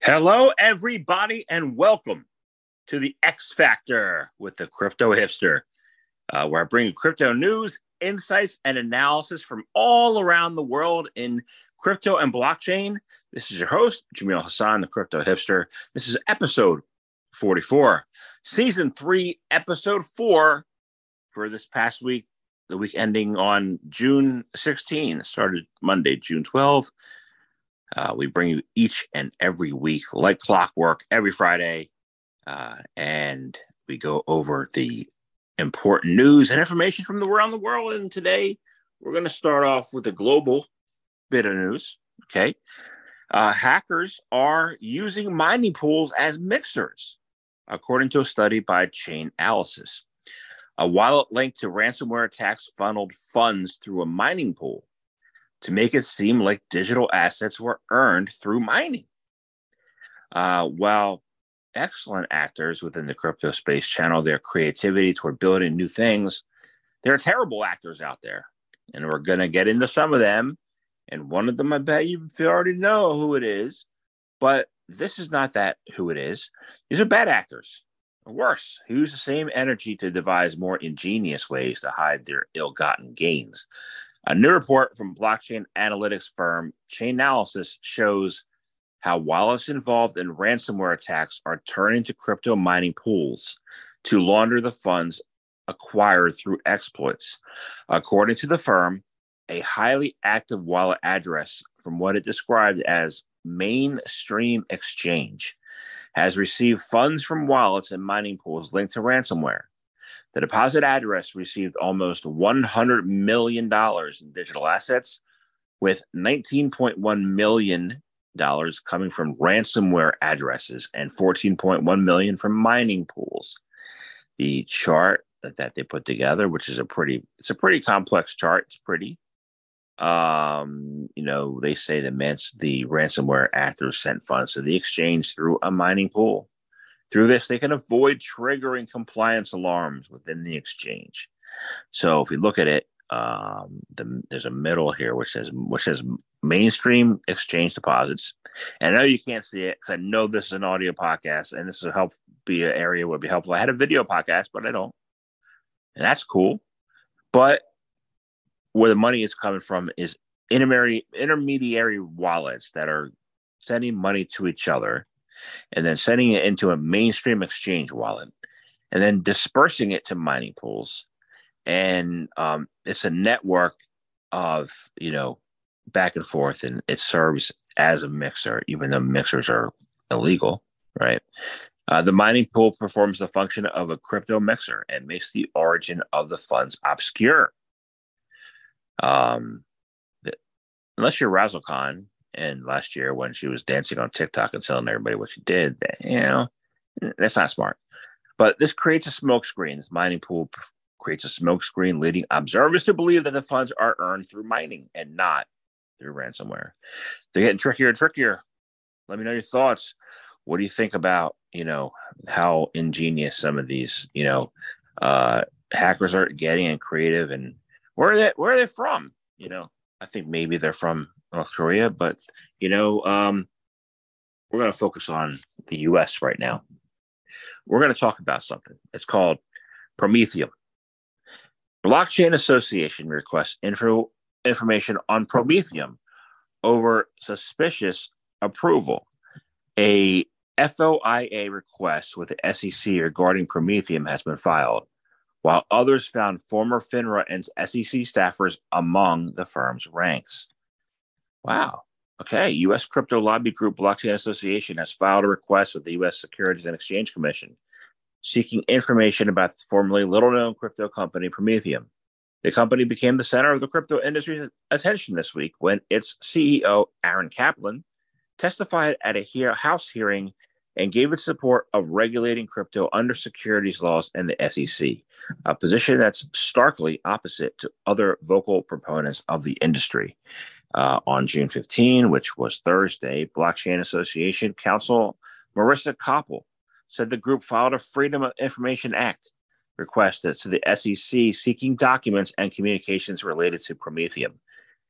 Hello, everybody, and welcome to the X Factor with the Crypto Hipster, uh, where I bring you crypto news, insights, and analysis from all around the world in crypto and blockchain. This is your host, Jamil Hasan, the Crypto Hipster. This is episode 44, season three, episode four for this past week, the week ending on June 16, started Monday, June 12. Uh, we bring you each and every week, like clockwork, every Friday, uh, and we go over the important news and information from around the world. And today, we're going to start off with a global bit of news. Okay, uh, hackers are using mining pools as mixers, according to a study by Chainalysis. A wallet linked to ransomware attacks funneled funds through a mining pool to make it seem like digital assets were earned through mining. Uh, while excellent actors within the crypto space channel their creativity toward building new things, there are terrible actors out there. And we're going to get into some of them. And one of them, I bet you already know who it is. But this is not that who it is. These are bad actors. Worse, who use the same energy to devise more ingenious ways to hide their ill gotten gains. A new report from blockchain analytics firm Chainalysis shows how wallets involved in ransomware attacks are turning to crypto mining pools to launder the funds acquired through exploits. According to the firm, a highly active wallet address from what it described as mainstream exchange has received funds from wallets and mining pools linked to ransomware. The deposit address received almost $100 million in digital assets, with $19.1 million coming from ransomware addresses and 14.1 million from mining pools. The chart that they put together, which is a pretty, it's a pretty complex chart. It's pretty. Um, you know, they say the the ransomware actors sent funds to the exchange through a mining pool. Through this, they can avoid triggering compliance alarms within the exchange. So if we look at it, um, the, there's a middle here which says which says mainstream exchange deposits. And I know you can't see it because I know this is an audio podcast, and this will help be an area would be helpful. I had a video podcast, but I don't, and that's cool. But where the money is coming from is intermediary intermediary wallets that are sending money to each other and then sending it into a mainstream exchange wallet and then dispersing it to mining pools. And um, it's a network of, you know, back and forth, and it serves as a mixer, even though mixers are illegal, right? Uh, the mining pool performs the function of a crypto mixer and makes the origin of the funds obscure. Um, the, unless you're Razzlekhan, and last year when she was dancing on TikTok and telling everybody what she did, you know, that's not smart. But this creates a smokescreen. This mining pool creates a smokescreen, leading observers to believe that the funds are earned through mining and not through ransomware. They're getting trickier and trickier. Let me know your thoughts. What do you think about, you know, how ingenious some of these, you know, uh, hackers are getting and creative and where are they where are they from? You know, I think maybe they're from North Korea, but you know, um, we're going to focus on the U.S. right now. We're going to talk about something. It's called Prometheum. Blockchain Association requests info information on Prometheum over suspicious approval. A FOIA request with the SEC regarding Prometheum has been filed, while others found former FINRA and SEC staffers among the firm's ranks. Wow. Okay. U.S. Crypto Lobby Group Blockchain Association has filed a request with the U.S. Securities and Exchange Commission seeking information about the formerly little known crypto company Prometheum. The company became the center of the crypto industry's attention this week when its CEO, Aaron Kaplan, testified at a House hearing and gave its support of regulating crypto under securities laws and the SEC, a position that's starkly opposite to other vocal proponents of the industry uh, on June 15, which was Thursday, Blockchain Association Counsel Marisa Coppel said the group filed a Freedom of Information Act request to the SEC seeking documents and communications related to Prometheum,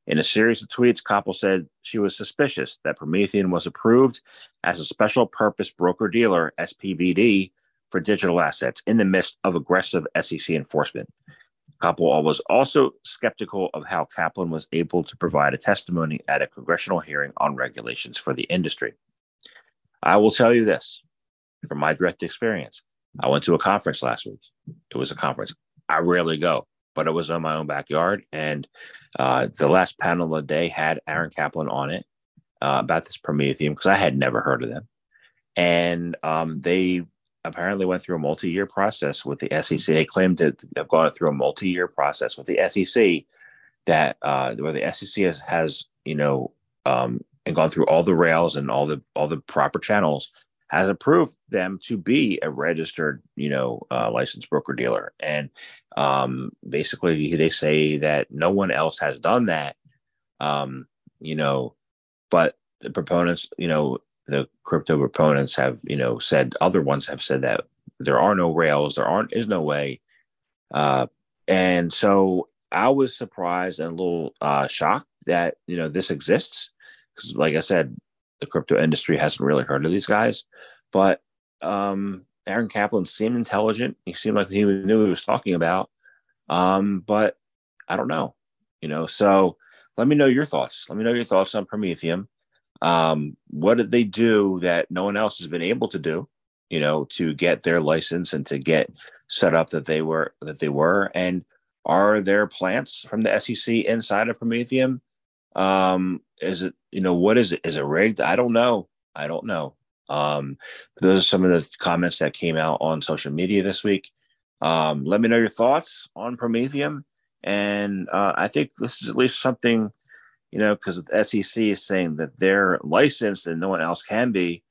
In a series of tweets, Koppel said she was suspicious that Prometheum was approved as a special purpose broker dealer, SPBD, for digital assets in the midst of aggressive SEC enforcement. Coppel was also skeptical of how Kaplan was able to provide a testimony at a congressional hearing on regulations for the industry. I will tell you this from my direct experience. I went to a conference last week. It was a conference. I rarely go, but it was in my own backyard. And uh, the last panel of the day had Aaron Kaplan on it uh, about this Prometheum because I had never heard of them. And um, they apparently went through a multi-year process with the SEC. They claimed to have gone through a multi-year process with the SEC that uh, where the SEC has, has you know um, and gone through all the rails and all the all the proper channels has approved them to be a registered you know uh, licensed broker dealer and um, basically they say that no one else has done that um, you know but the proponents you know the crypto proponents have you know said other ones have said that there are no rails there aren't is no way. Uh, and so i was surprised and a little uh, shocked that you know this exists. Because like i said the crypto industry hasn't really heard of these guys. But um, aaron kaplan seemed intelligent. He seemed like he knew what he was talking about. Um, but i don't know you know. So let me know your thoughts. Let me know your thoughts on prometheum um, what did they do that no one else has been able to do? You know, to get their license and to get set up that they were that they were. And are there plants from the SEC inside of Prometheum? Um, is it you know what is it? Is it rigged? I don't know. I don't know. Um, those are some of the comments that came out on social media this week. Um, let me know your thoughts on Prometheum. And uh, I think this is at least something you know, because the SEC is saying that they're licensed and no one else can be.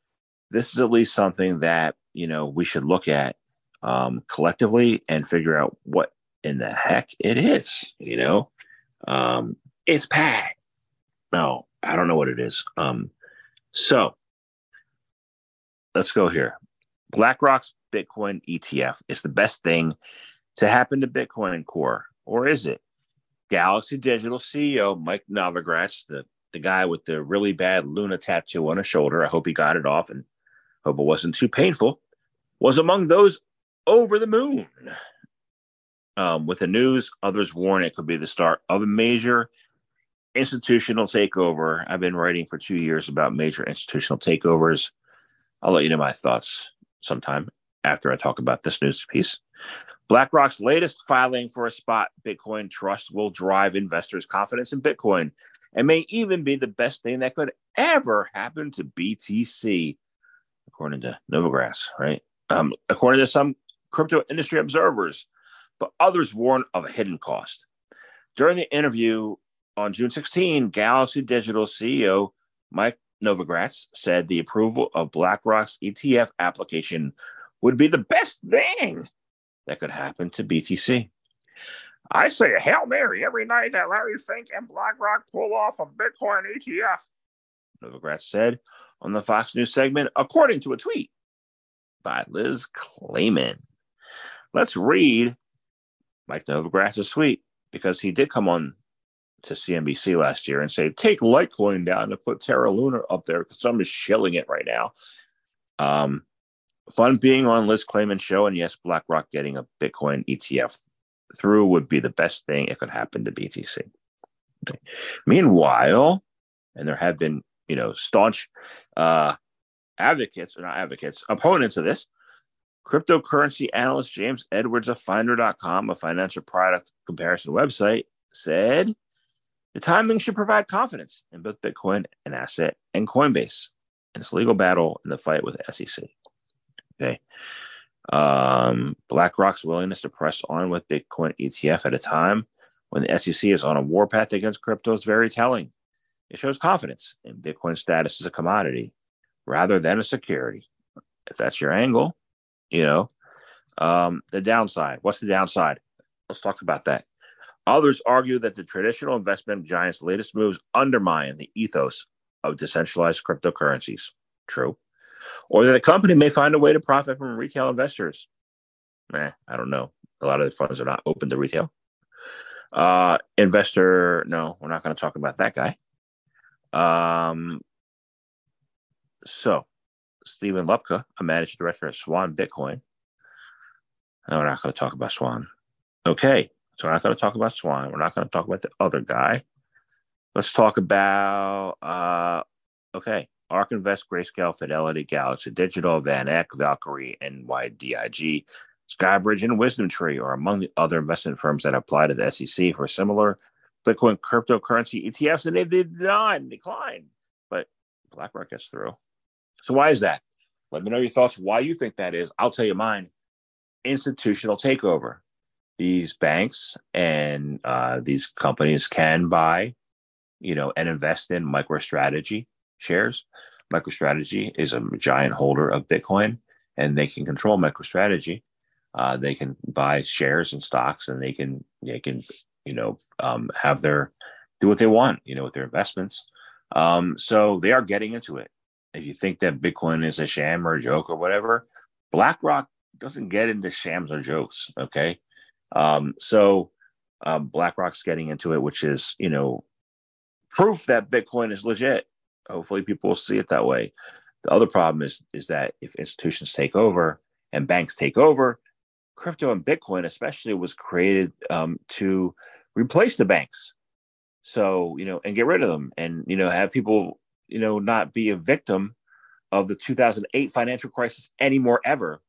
This is at least something that you know we should look at um, collectively and figure out what in the heck it is. You know, um, it's Pat. No, I don't know what it is. Um, so let's go here. BlackRock's Bitcoin ETF is the best thing to happen to Bitcoin Core, or is it? Galaxy Digital CEO Mike Novogratz, the, the guy with the really bad Luna tattoo on his shoulder, I hope he got it off and hope it wasn't too painful, was among those over the moon. Um, with the news, others warn it could be the start of a major institutional takeover. I've been writing for two years about major institutional takeovers. I'll let you know my thoughts sometime after I talk about this news piece. BlackRock's latest filing for a spot Bitcoin trust will drive investors' confidence in Bitcoin and may even be the best thing that could ever happen to BTC, according to Novogratz, right? Um, according to some crypto industry observers, but others warn of a hidden cost. During the interview on June 16, Galaxy Digital CEO Mike Novogratz said the approval of BlackRock's ETF application would be the best thing that could happen to BTC. I say a Hail Mary every night that Larry Fink and BlackRock pull off a Bitcoin ETF, Novogratz said on the Fox News segment, according to a tweet by Liz Claman. Let's read Mike Novogratz's tweet because he did come on to CNBC last year and say, take Litecoin down and put Terra Luna up there because I'm shilling it right now. Um, fun being on Liz Claman's show, and yes, BlackRock getting a Bitcoin ETF through would be the best thing it could happen to BTC. Meanwhile, and there have been, you know, staunch uh, advocates, or not advocates, opponents of this. Cryptocurrency analyst James Edwards of Finder.com, a financial product comparison website, said the timing should provide confidence in both Bitcoin and asset and Coinbase in its legal battle in the fight with SEC. Okay. Um, BlackRock's willingness to press on with Bitcoin ETF at a time when the SEC is on a warpath against crypto is very telling. It shows confidence in Bitcoin's status as a commodity rather than a security. If that's your angle, you know, um, the downside. What's the downside? Let's talk about that. Others argue that the traditional investment giants' latest moves undermine the ethos of decentralized cryptocurrencies. True or that the company may find a way to profit from retail investors. I don't know. A lot of the funds are not open to retail. Uh, investor, no, we're not going to talk about that guy. Um, so, Stephen Lubka, a managing director at Swan Bitcoin. No, we're not going to talk about Swan. Okay, so we're not going to talk about Swan. We're not going to talk about the other guy. Let's talk about, uh, okay, ARK Invest, Grayscale, Fidelity, Galaxy Digital, Van Eck, Valkyrie, NYDIG, Skybridge, and Wisdom Tree are among the other investment firms that apply to the SEC for similar Bitcoin cryptocurrency ETFs, and they did not decline. But BlackRock gets through. So why is that? Let me know your thoughts. Why you think that is? I'll tell you mine. Institutional takeover. These banks and uh, these companies can buy, you know, and invest in MicroStrategy shares. MicroStrategy is a giant holder of Bitcoin, and they can control MicroStrategy. Uh, they can buy shares and stocks, and they can they can you know um, have their do what they want, you know, with their investments. Um, so they are getting into it. If you think that Bitcoin is a sham or a joke or whatever, BlackRock doesn't get into shams or jokes. Okay, um, so um, BlackRock's getting into it, which is you know proof that Bitcoin is legit hopefully people will see it that way. The other problem is is that if institutions take over and banks take over, crypto and Bitcoin especially was created um, to replace the banks. So you know, and get rid of them, and you know, have people you know not be a victim of the 2008 financial crisis anymore ever,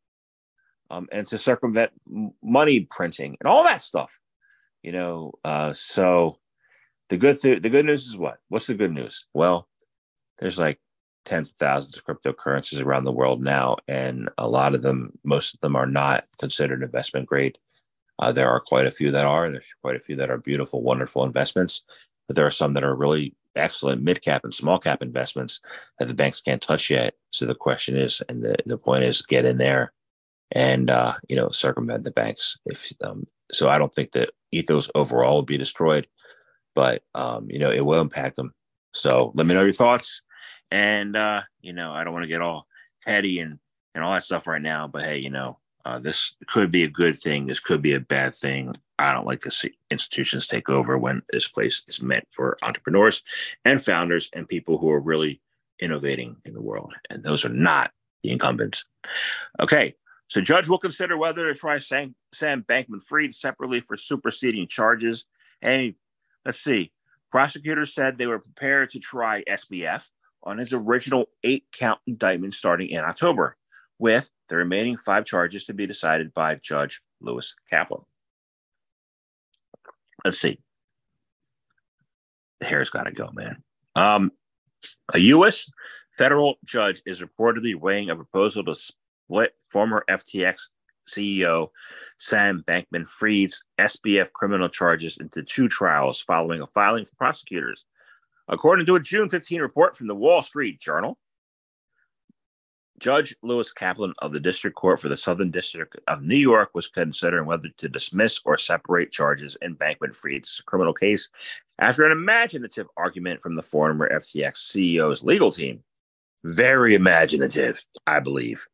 um, and to circumvent money printing and all that stuff. You know, uh, so the good th- the good news is what? What's the good news? Well, there's like tens of thousands of cryptocurrencies around the world now, and a lot of them, most of them, are not considered investment grade. Uh, there are quite a few that are, and there's quite a few that are beautiful, wonderful investments. But there are some that are really excellent mid cap and small cap investments that the banks can't touch yet. So the question is, and the, the point is, get in there and uh, you know circumvent the banks. If um, so, I don't think that ethos overall will be destroyed, but um, you know it will impact them. So let me know your thoughts. And uh, you know, I don't want to get all heady and and all that stuff right now, but hey, you know, uh, this could be a good thing. This could be a bad thing. I don't like to see institutions take over when this place is meant for entrepreneurs and founders and people who are really innovating in the world. And those are not the incumbents. Okay. So judge will consider whether to try Sam, Sam Bankman Fried separately for superseding charges. And let's see, prosecutors said they were prepared to try SBF on his original eight count indictment starting in October, with the remaining five charges to be decided by Judge Lewis Kaplan. Let's see. The hair's got to go, man. Um, a U.S. federal judge is reportedly weighing a proposal to split former FTX CEO Sam Bankman Fried's SBF criminal charges into two trials following a filing for prosecutors According to a June 15 report from the Wall Street Journal, Judge Lewis Kaplan of the District Court for the Southern District of New York was considering whether to dismiss or separate charges in Bankman Fried's criminal case after an imaginative argument from the former FTX CEO's legal team. Very imaginative, I believe.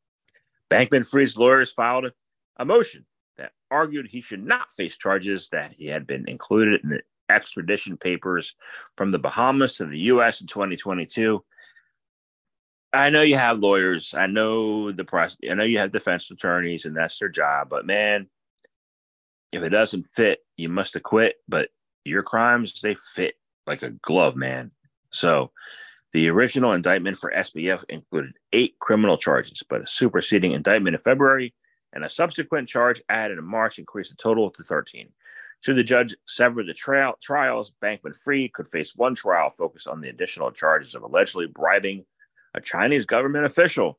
Bankman Fried's lawyers filed a motion that argued he should not face charges that he had been included in the extradition papers from the Bahamas to the U.S. in 2022. I know you have lawyers. I know the press. I know you have defense attorneys, and that's their job. But man, if it doesn't fit, you must acquit. But your crimes, they fit like a glove, man. So the original indictment for SBF included eight criminal charges, but a superseding indictment in February and a subsequent charge added in March increased the total to 13. Should the judge sever the trial, trials, Bankman Fried could face one trial focused on the additional charges of allegedly bribing a Chinese government official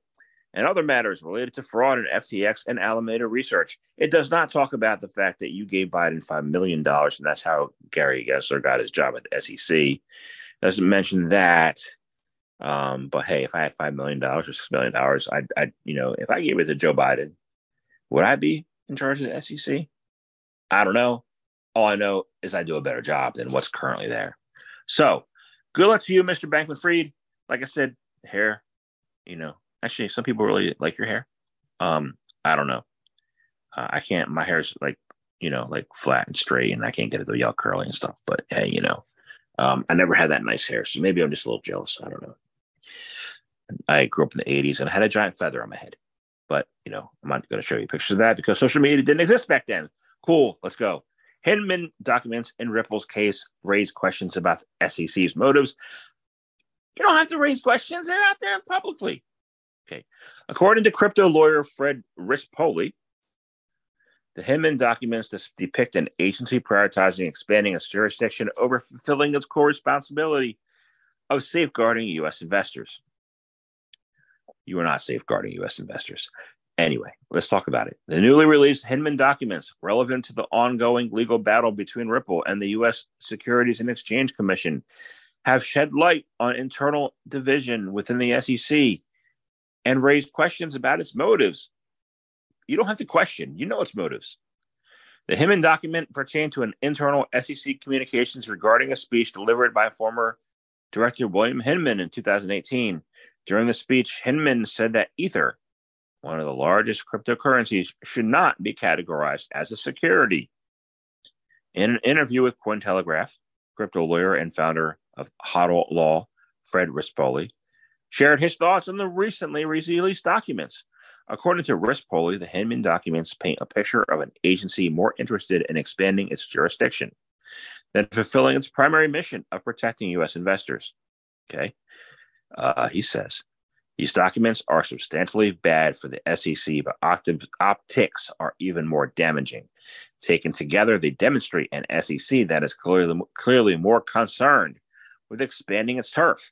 and other matters related to fraud in FTX and Alameda Research. It does not talk about the fact that you gave Biden $5 million, and that's how Gary Gensler got his job at the SEC. Doesn't mention that. Um, but hey, if I had $5 million or $6 million, I'd, I'd, you know, if I gave it to Joe Biden, would I be in charge of the SEC? I don't know all I know is I do a better job than what's currently there. So good luck to you, Mr. Bankman Fried. Like I said, hair, you know, actually, some people really like your hair. Um, I don't know. Uh, I can't, my hair's like you know, like flat and straight, and I can't get it to yell curly and stuff. But hey, you know, um, I never had that nice hair, so maybe I'm just a little jealous. I don't know. I grew up in the 80s and I had a giant feather on my head. But, you know, I'm not going to show you pictures of that because social media didn't exist back then. Cool, let's go. Hinman documents in Ripple's case raise questions about SEC's motives. You don't have to raise questions, they're out there publicly. Okay. According to crypto lawyer Fred Rispoli, the Hinman documents depict an agency prioritizing expanding its jurisdiction over fulfilling its core responsibility of safeguarding U.S. investors. You are not safeguarding U.S. investors. Anyway, let's talk about it. The newly released Hinman documents, relevant to the ongoing legal battle between Ripple and the U.S. Securities and Exchange Commission, have shed light on internal division within the SEC and raised questions about its motives. You don't have to question, you know its motives. The Hinman document pertained to an internal SEC communications regarding a speech delivered by former Director William Hinman in 2018. During the speech, Hinman said that Ether, one of the largest cryptocurrencies, should not be categorized as a security. In an interview with Cointelegraph, crypto lawyer and founder of HODL Law, Fred Rispoli, shared his thoughts on the recently released documents. According to Rispoli, the Hinman documents paint a picture of an agency more interested in expanding its jurisdiction than fulfilling its primary mission of protecting U.S. investors. Okay. Uh, he says these documents are substantially bad for the SEC, but opt- optics are even more damaging. Taken together, they demonstrate an SEC that is clearly, clearly more concerned with expanding its turf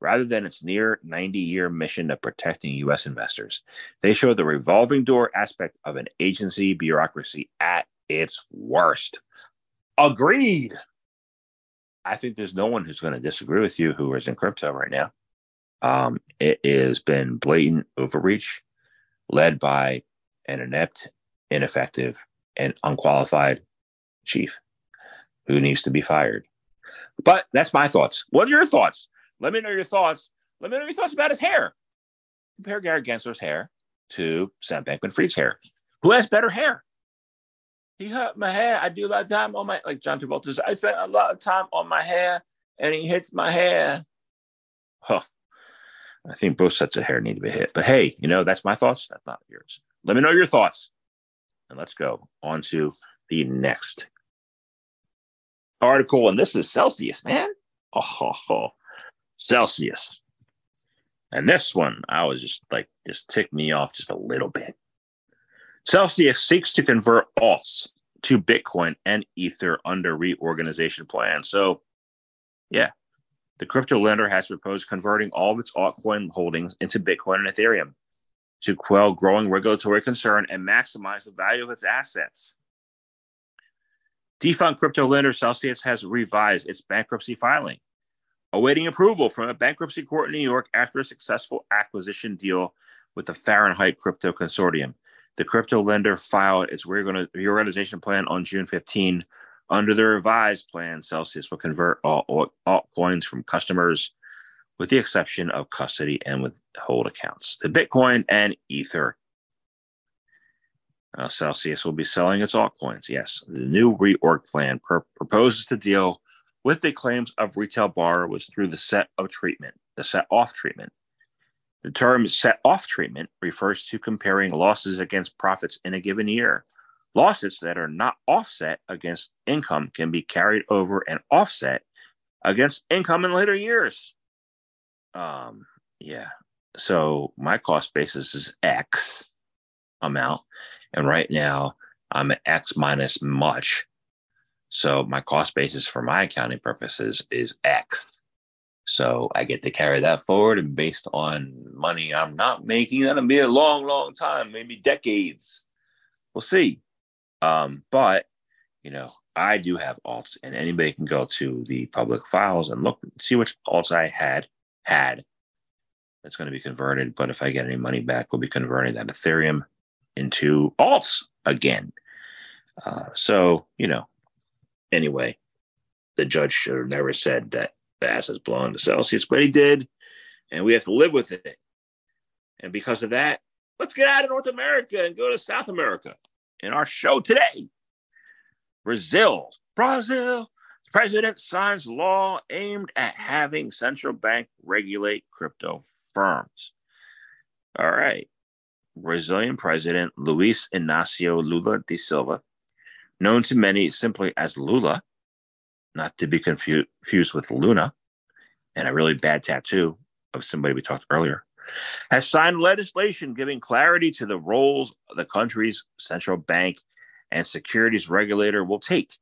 rather than its near 90 year mission of protecting U.S. investors. They show the revolving door aspect of an agency bureaucracy at its worst. Agreed. I think there's no one who's going to disagree with you who is in crypto right now. Um, it has been blatant overreach led by an inept, ineffective, and unqualified chief who needs to be fired. But that's my thoughts. What are your thoughts? Let me know your thoughts. Let me know your thoughts about his hair. Compare Gary Gensler's hair to Sam Bankman Fried's hair. Who has better hair? He hurt my hair. I do a lot of time on my, like John Travolta's. I spent a lot of time on my hair and he hits my hair. Huh. I think both sets of hair need to be hit. But hey, you know, that's my thoughts. That's not yours. Let me know your thoughts. And let's go on to the next article. And this is Celsius, man. Oh, oh. Celsius. And this one, I was just like, just ticked me off just a little bit. Celsius seeks to convert alts to Bitcoin and Ether under reorganization plan. So, yeah, the crypto lender has proposed converting all of its altcoin holdings into Bitcoin and Ethereum to quell growing regulatory concern and maximize the value of its assets. Defunct crypto lender Celsius has revised its bankruptcy filing, awaiting approval from a bankruptcy court in New York after a successful acquisition deal with the Fahrenheit Crypto Consortium. The crypto lender filed its reorganization plan on June 15 under the revised plan, Celsius will convert all altcoins from customers, with the exception of custody and withhold accounts, to Bitcoin and Ether. Uh, Celsius will be selling its altcoins. Yes, the new reorg plan proposes to deal with the claims of retail borrowers through the set of treatment, the set off treatment. The term set off treatment refers to comparing losses against profits in a given year Losses that are not offset against income can be carried over and offset against income in later years. Um, yeah. So my cost basis is X amount. And right now I'm at X minus much. So my cost basis for my accounting purposes is X. So I get to carry that forward and based on money I'm not making, that'll be a long, long time, maybe decades. We'll see. Um, but you know, I do have alts, and anybody can go to the public files and look see which alts I had had. That's going to be converted, but if I get any money back, we'll be converting that Ethereum into alts again. Uh, so you know, anyway, the judge should have never said that the assets belong to Celsius, but he did, and we have to live with it. And because of that, let's get out of North America and go to South America in our show today. Brazil, Brazil, president signs law aimed at having central bank regulate crypto firms. All right. Brazilian President Luis Inacio Lula da Silva, known to many simply as Lula, not to be confused with Luna, and a really bad tattoo of somebody we talked earlier, has signed legislation giving clarity to the roles the country's central bank and securities regulator will take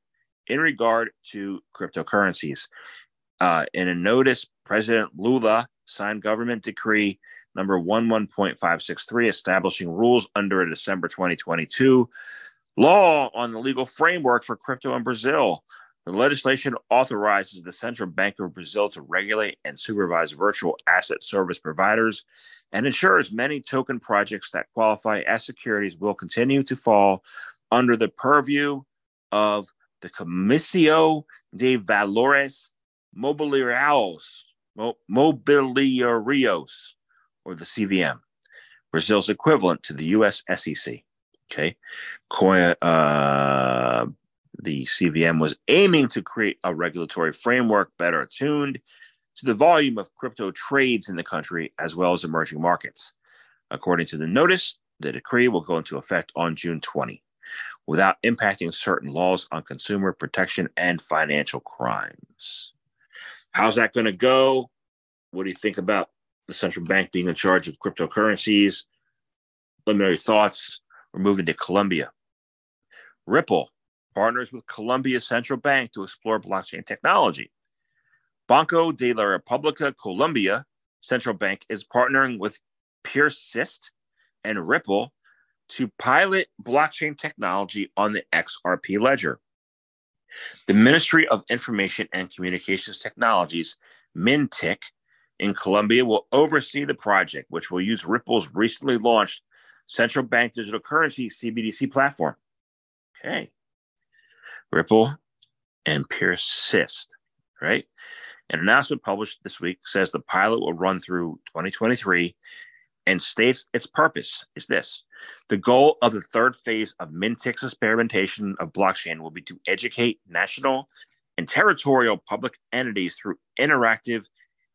in regard to cryptocurrencies. Uh, in a notice, President Lula signed government decree number 11.563 establishing rules under a December 2022 law on the legal framework for crypto in Brazil. The legislation authorizes the Central Bank of Brazil to regulate and supervise virtual asset service providers and ensures many token projects that qualify as securities will continue to fall under the purview of the Comissão de Valores Mobiliários, Mobiliários, or the CVM, Brazil's equivalent to the US SEC. Okay. Uh, the CVM was aiming to create a regulatory framework better attuned to the volume of crypto trades in the country as well as emerging markets. According to the notice, the decree will go into effect on June 20 without impacting certain laws on consumer protection and financial crimes. How's that going to go? What do you think about the central bank being in charge of cryptocurrencies? Your thoughts. We're moving to Colombia. Ripple partners with Colombia Central Bank to explore blockchain technology. Banco de la República Colombia Central Bank is partnering with PeerSys and Ripple to pilot blockchain technology on the XRP ledger. The Ministry of Information and Communications Technologies, MINTIC, in Colombia will oversee the project, which will use Ripple's recently launched central bank digital currency CBDC platform. Okay. Ripple and PeerSys, right? An announcement published this week says the pilot will run through 2023 and states its purpose is this. The goal of the third phase of Mintic's experimentation of blockchain will be to educate national and territorial public entities through interactive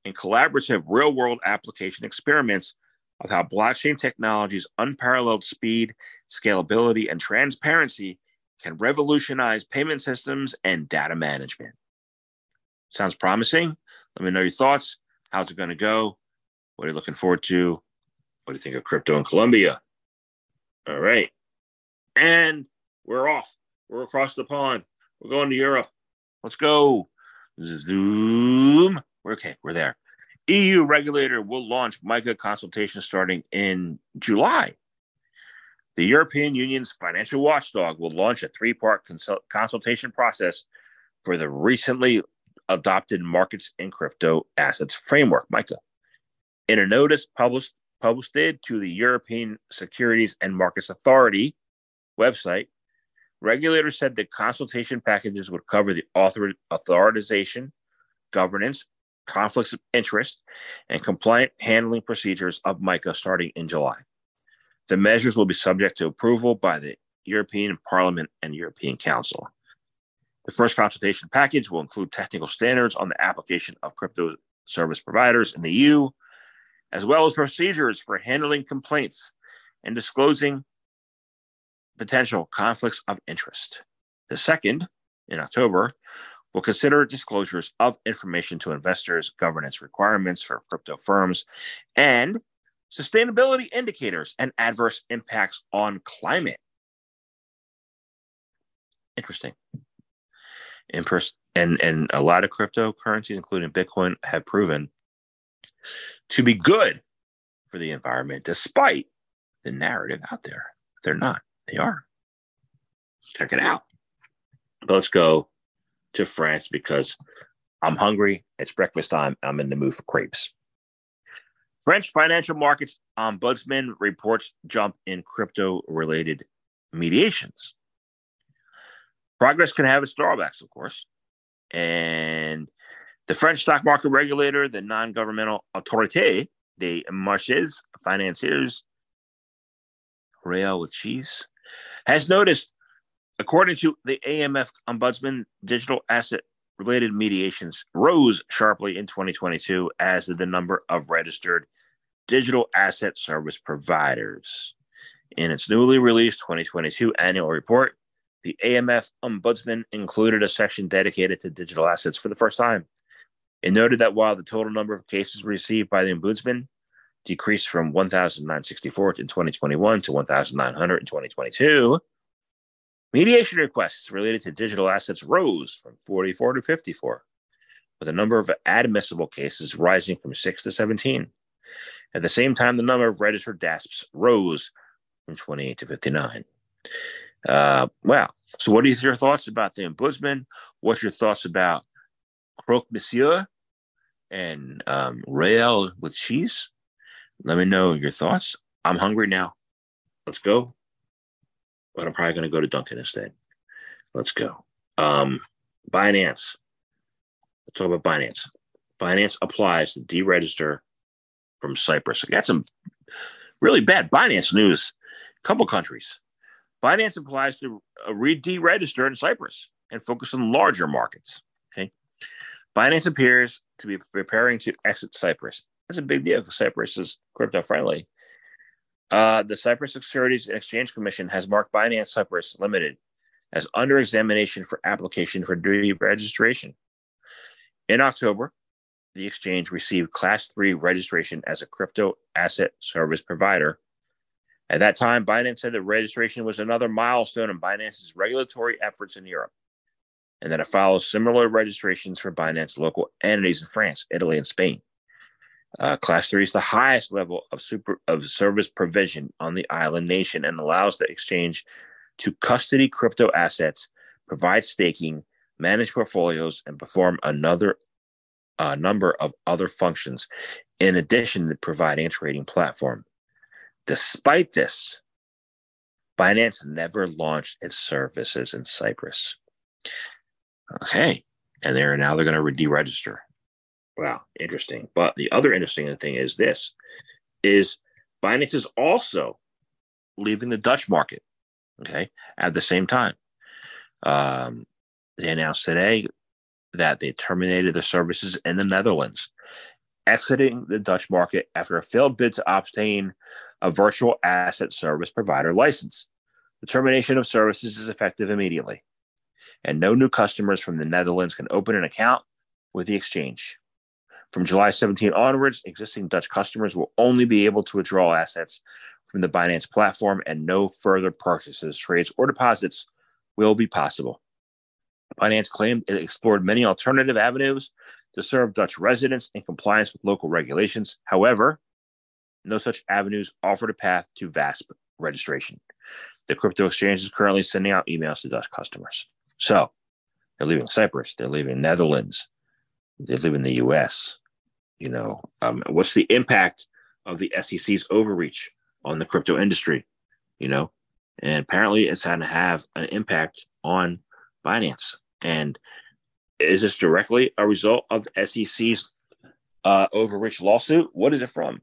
and collaborative real world application experiments of how blockchain technology's unparalleled speed, scalability, and transparency can revolutionize payment systems and data management. Sounds promising? Let me know your thoughts. How's it going to go? What are you looking forward to? What do you think of crypto in Colombia? All right. And we're off. We're across the pond. We're going to Europe. Let's go. Zoom. We're okay. We're there. EU regulator will launch MiCA consultation starting in July. The European Union's financial watchdog will launch a three part consult- consultation process for the recently adopted Markets in Crypto Assets Framework, MiCA. In a notice published, posted to the European Securities and Markets Authority website, regulators said the consultation packages would cover the author- authorization, governance, conflicts of interest, and compliant handling procedures of MiCA starting in July. The measures will be subject to approval by the European Parliament and European Council. The first consultation package will include technical standards on the application of crypto service providers in the EU, as well as procedures for handling complaints and disclosing potential conflicts of interest. The second, in October, will consider disclosures of information to investors, governance requirements for crypto firms, and sustainability indicators and adverse impacts on climate. Interesting. In pers- and, and a lot of cryptocurrencies, including Bitcoin, have proven to be good for the environment, despite the narrative out there. They're not, they are. Check it out. But let's go to France because I'm hungry. It's breakfast time. I'm in the mood for crepes. French financial markets ombudsman reports jump in crypto related mediations. Progress can have its drawbacks, of course. And the French stock market regulator, the non governmental Autorité des Marchés Financiers, Royale with cheese, has noticed according to the AMF Ombudsman, digital asset related mediations rose sharply in 2022, as did the number of registered digital asset service providers. In its newly released 2022 annual report, the AMF Ombudsman included a section dedicated to digital assets for the first time. It noted that while the total number of cases received by the Ombudsman decreased from 1,964 in 2021 to 1,900 in 2022, mediation requests related to digital assets rose from 44 to 54, with the number of admissible cases rising from 6 to 17. At the same time, the number of registered DASPs rose from 28 to 59. Uh, well, so what are your thoughts about the ombudsman? What's your thoughts about croque monsieur and um, royale with cheese? Let me know your thoughts. I'm hungry now. Let's go. But I'm probably going to go to Dunkin instead. Let's go. Um, Binance. Let's talk about Binance. Binance applies to deregister from Cyprus. I got some really bad Binance news. A couple countries. Binance applies to uh, re- deregister in Cyprus and focus on larger markets. Okay. Binance appears to be preparing to exit Cyprus. That's a big deal because Cyprus is crypto friendly. Uh, the Cyprus Securities and Exchange Commission has marked Binance Cyprus Limited as under examination for application for deregistration. In October, the exchange received Class 3 registration as a crypto asset service provider. At that time, Binance said that registration was another milestone in Binance's regulatory efforts in Europe, and that it follows similar registrations for Binance local entities in France, Italy, and Spain. Uh, class 3 is the highest level of super of service provision on the island nation and allows the exchange to custody crypto assets, provide staking, manage portfolios, and perform another a number of other functions in addition to providing a trading platform. Despite this, Binance never launched its services in Cyprus. Okay, and they're now they're going to deregister. Wow, interesting. But the other interesting thing is this: is Binance is also leaving the Dutch market. Okay, at the same time, um, they announced today that they terminated their services in the Netherlands, exiting the Dutch market after a failed bid to obtain a virtual asset service provider license. The termination of services is effective immediately, and no new customers from the Netherlands can open an account with the exchange. From July 17 onwards, existing Dutch customers will only be able to withdraw assets from the Binance platform, and no further purchases, trades, or deposits will be possible. Binance claimed it explored many alternative avenues to serve Dutch residents in compliance with local regulations. However, no such avenues offered a path to VASP registration. The crypto exchange is currently sending out emails to Dutch customers. So they're leaving Cyprus, they're leaving Netherlands, they live in the US. You know, um, what's the impact of the SEC's overreach on the crypto industry? You know, and apparently it's going to have an impact on Binance. And is this directly a result of the SEC's uh, overreach lawsuit? What is it from?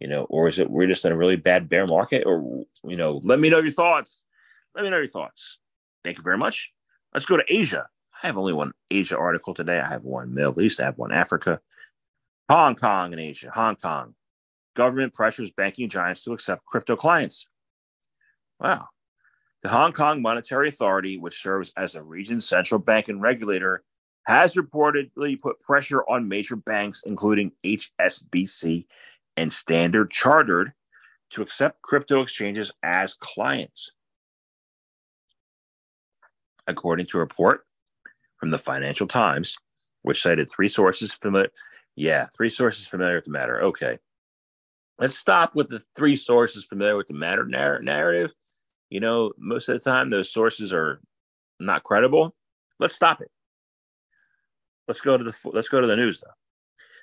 You know, or is it we're just in a really bad bear market? Or you know, let me know your thoughts. Let me know your thoughts. Thank you very much. Let's go to Asia. I have only one Asia article today. I have one Middle East. I have one Africa. Hong Kong and Asia. Hong Kong. Government pressures banking giants to accept crypto clients. Wow. The Hong Kong Monetary Authority, which serves as a region's central bank and regulator, has reportedly put pressure on major banks, including HSBC and Standard Chartered, to accept crypto exchanges as clients. According to a report from the Financial Times, which cited three sources familiar. Yeah, three sources familiar with the matter. Okay. Let's stop with the three sources familiar with the matter narr- narrative you know, most of the time those sources are not credible. Let's stop it. Let's go to the let's go to the news though.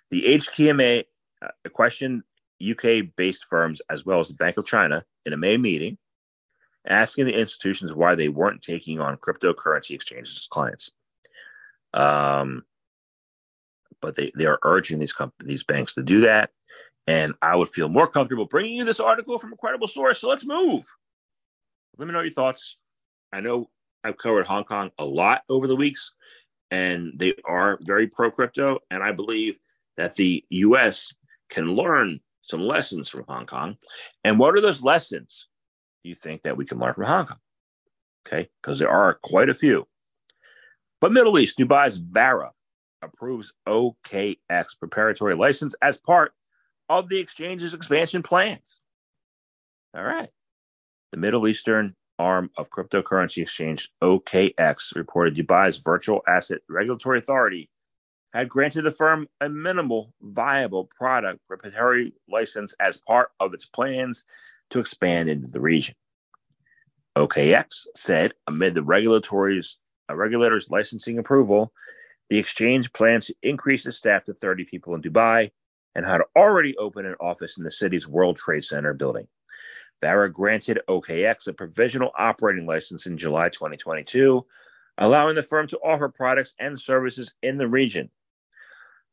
The HKMA uh, questioned UK-based firms as well as the Bank of China in a May meeting, asking the institutions why they weren't taking on cryptocurrency exchanges as clients. Um, but they, they are urging these comp- these banks to do that, and I would feel more comfortable bringing you this article from a credible source. So let's move. Let me know your thoughts. I know I've covered Hong Kong a lot over the weeks, and they are very pro crypto. And I believe that the US can learn some lessons from Hong Kong. And what are those lessons you think that we can learn from Hong Kong? Okay, because there are quite a few. But Middle East, Dubai's VARA approves OKX preparatory license as part of the exchange's expansion plans. All right. The Middle Eastern arm of cryptocurrency exchange OKX reported Dubai's Virtual Asset Regulatory Authority had granted the firm a minimal viable product preparatory license as part of its plans to expand into the region. OKX said amid the regulatory's uh, regulator's licensing approval, the exchange plans to increase its staff to 30 people in Dubai and had already opened an office in the city's World Trade Center building. VARA granted OKX a provisional operating license in July 2022, allowing the firm to offer products and services in the region.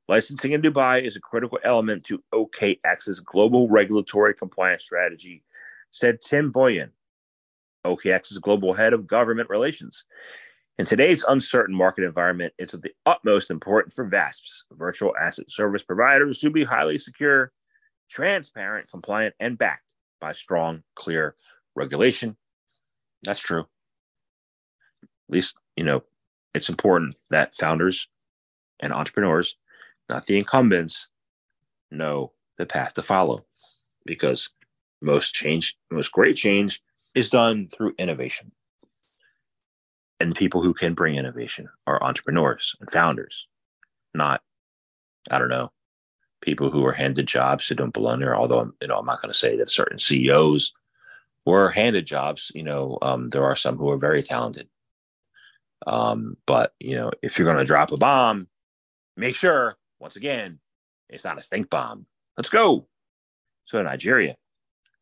Licensing in Dubai is a critical element to OKX's global regulatory compliance strategy, said Tim Byun, OKX's global head of government relations. In today's uncertain market environment, it's of the utmost importance for VASPs, virtual asset service providers, to be highly secure, transparent, compliant, and backed by strong, clear regulation. That's true. At least, you know, it's important that founders and entrepreneurs, not the incumbents, know the path to follow because most change, most great change is done through innovation and the people who can bring innovation are entrepreneurs and founders, not, I don't know, people who are handed jobs that don't belong there. Although, you know, I'm not going to say that certain CEOs were handed jobs. You know, um, there are some who are very talented. Um, but you know, if you're going to drop a bomb, make sure once again it's not a stink bomb. Let's go. So Nigeria,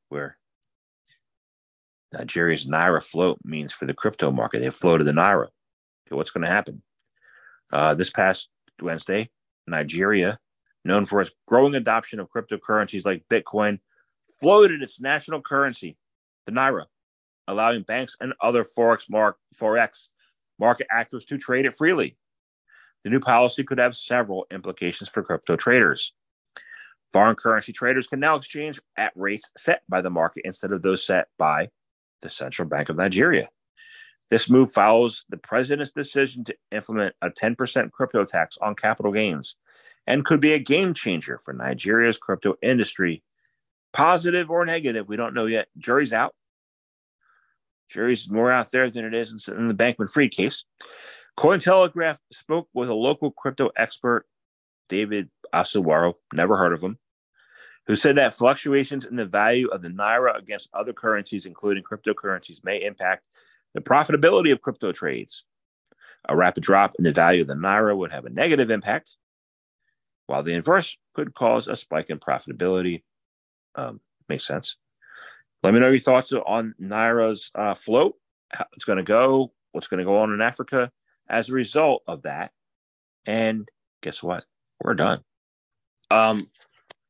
where Nigeria's Naira float means for the crypto market. They floated the Naira. Okay, what's going to happen? Uh, this past Wednesday, Nigeria, known for its growing adoption of cryptocurrencies like Bitcoin, floated its national currency, the Naira, allowing banks and other forex, mark, forex market actors to trade it freely. The new policy could have several implications for crypto traders. Foreign currency traders can now exchange at rates set by the market instead of those set by the Central Bank of Nigeria. This move follows the president's decision to implement a 10% crypto tax on capital gains and could be a game changer for Nigeria's crypto industry. Positive or negative, we don't know yet. Jury's out. Jury's more out there than it is in the Bankman Fried case. Cointelegraph spoke with a local crypto expert, David Asuwaro, never heard of him, who said that fluctuations in the value of the naira against other currencies, including cryptocurrencies, may impact the profitability of crypto trades. A rapid drop in the value of the naira would have a negative impact, while the inverse could cause a spike in profitability. Um, makes sense. Let me know your thoughts on naira's uh, float, how it's going to go, what's going to go on in Africa as a result of that. And guess what? We're done. Um,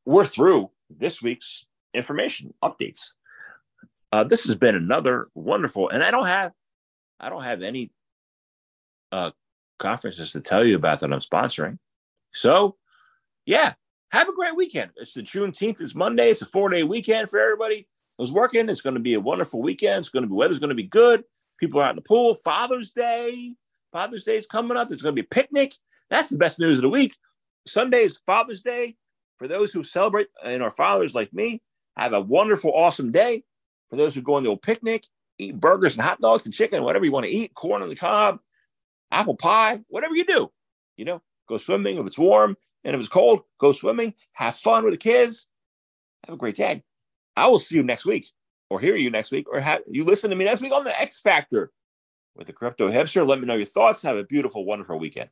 we're through this week's information updates. Uh, this has been another wonderful, and I don't have, I don't have any uh, conferences to tell you about that I'm sponsoring. So, yeah, have a great weekend. It's the Juneteenth. It's Monday. It's a four day weekend for everybody who's working. It's going to be a wonderful weekend. It's going to be weather's going to be good. People are out in the pool. Father's Day. Father's Day is coming up. There's going to be a picnic. That's the best news of the week. Sunday is Father's Day for those who celebrate and are fathers like me, have a wonderful, awesome day. For those who go on the old picnic, eat burgers and hot dogs and chicken, whatever you want to eat, corn on the cob, apple pie, whatever you do, you know, go swimming if it's warm and if it's cold, go swimming, have fun with the kids, have a great day. I will see you next week or hear you next week or have you listen to me next week on the X Factor with the Crypto Hipster. Let me know your thoughts. Have a beautiful, wonderful weekend.